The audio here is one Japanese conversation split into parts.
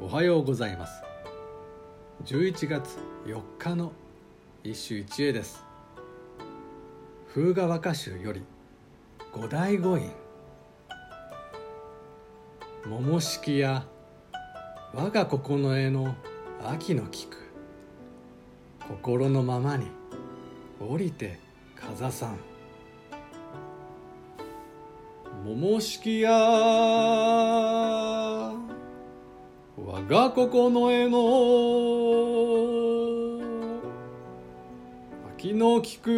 おはようございます。11月4日の一首一会です。風雅和歌集より五大五院桃式や我が九重の秋の菊。心のままに降りて風さん。桃式や我が九重の。秋の菊。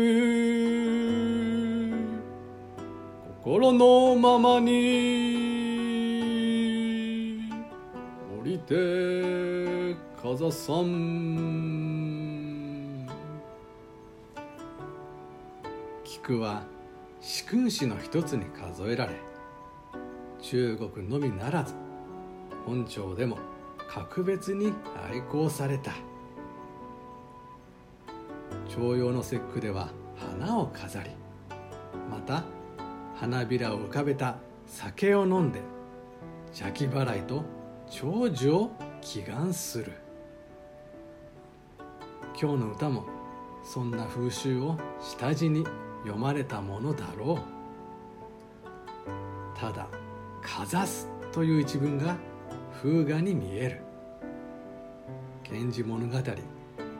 心のままに。降りて風さん。菊は四君子の一つに数えられ中国のみならず本朝でも格別に愛好された。重陽の節句では花を飾りまた花びらを浮かべた酒を飲んで邪気払いと長寿を祈願する。今日の歌もそんな風習を下地に読まれたものだろう。ただ「かざす」という一文が風雅に見える「源氏物語」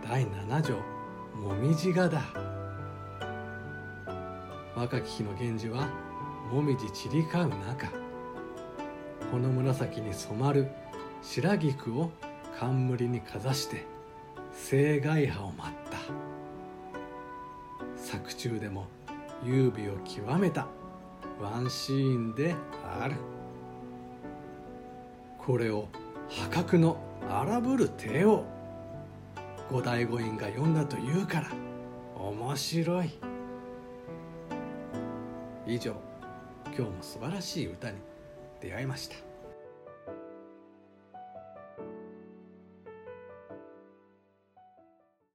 第7条「もみじがだ」若き日の源氏はもみじ散り交う中この紫に染まる白菊を冠にかざして生涯葉を待った。作中でも優美を極めたワンシーンである。これを破格の荒ぶる帝王五大五院が読んだというから面白い。以上今日も素晴らしい歌に出会いました。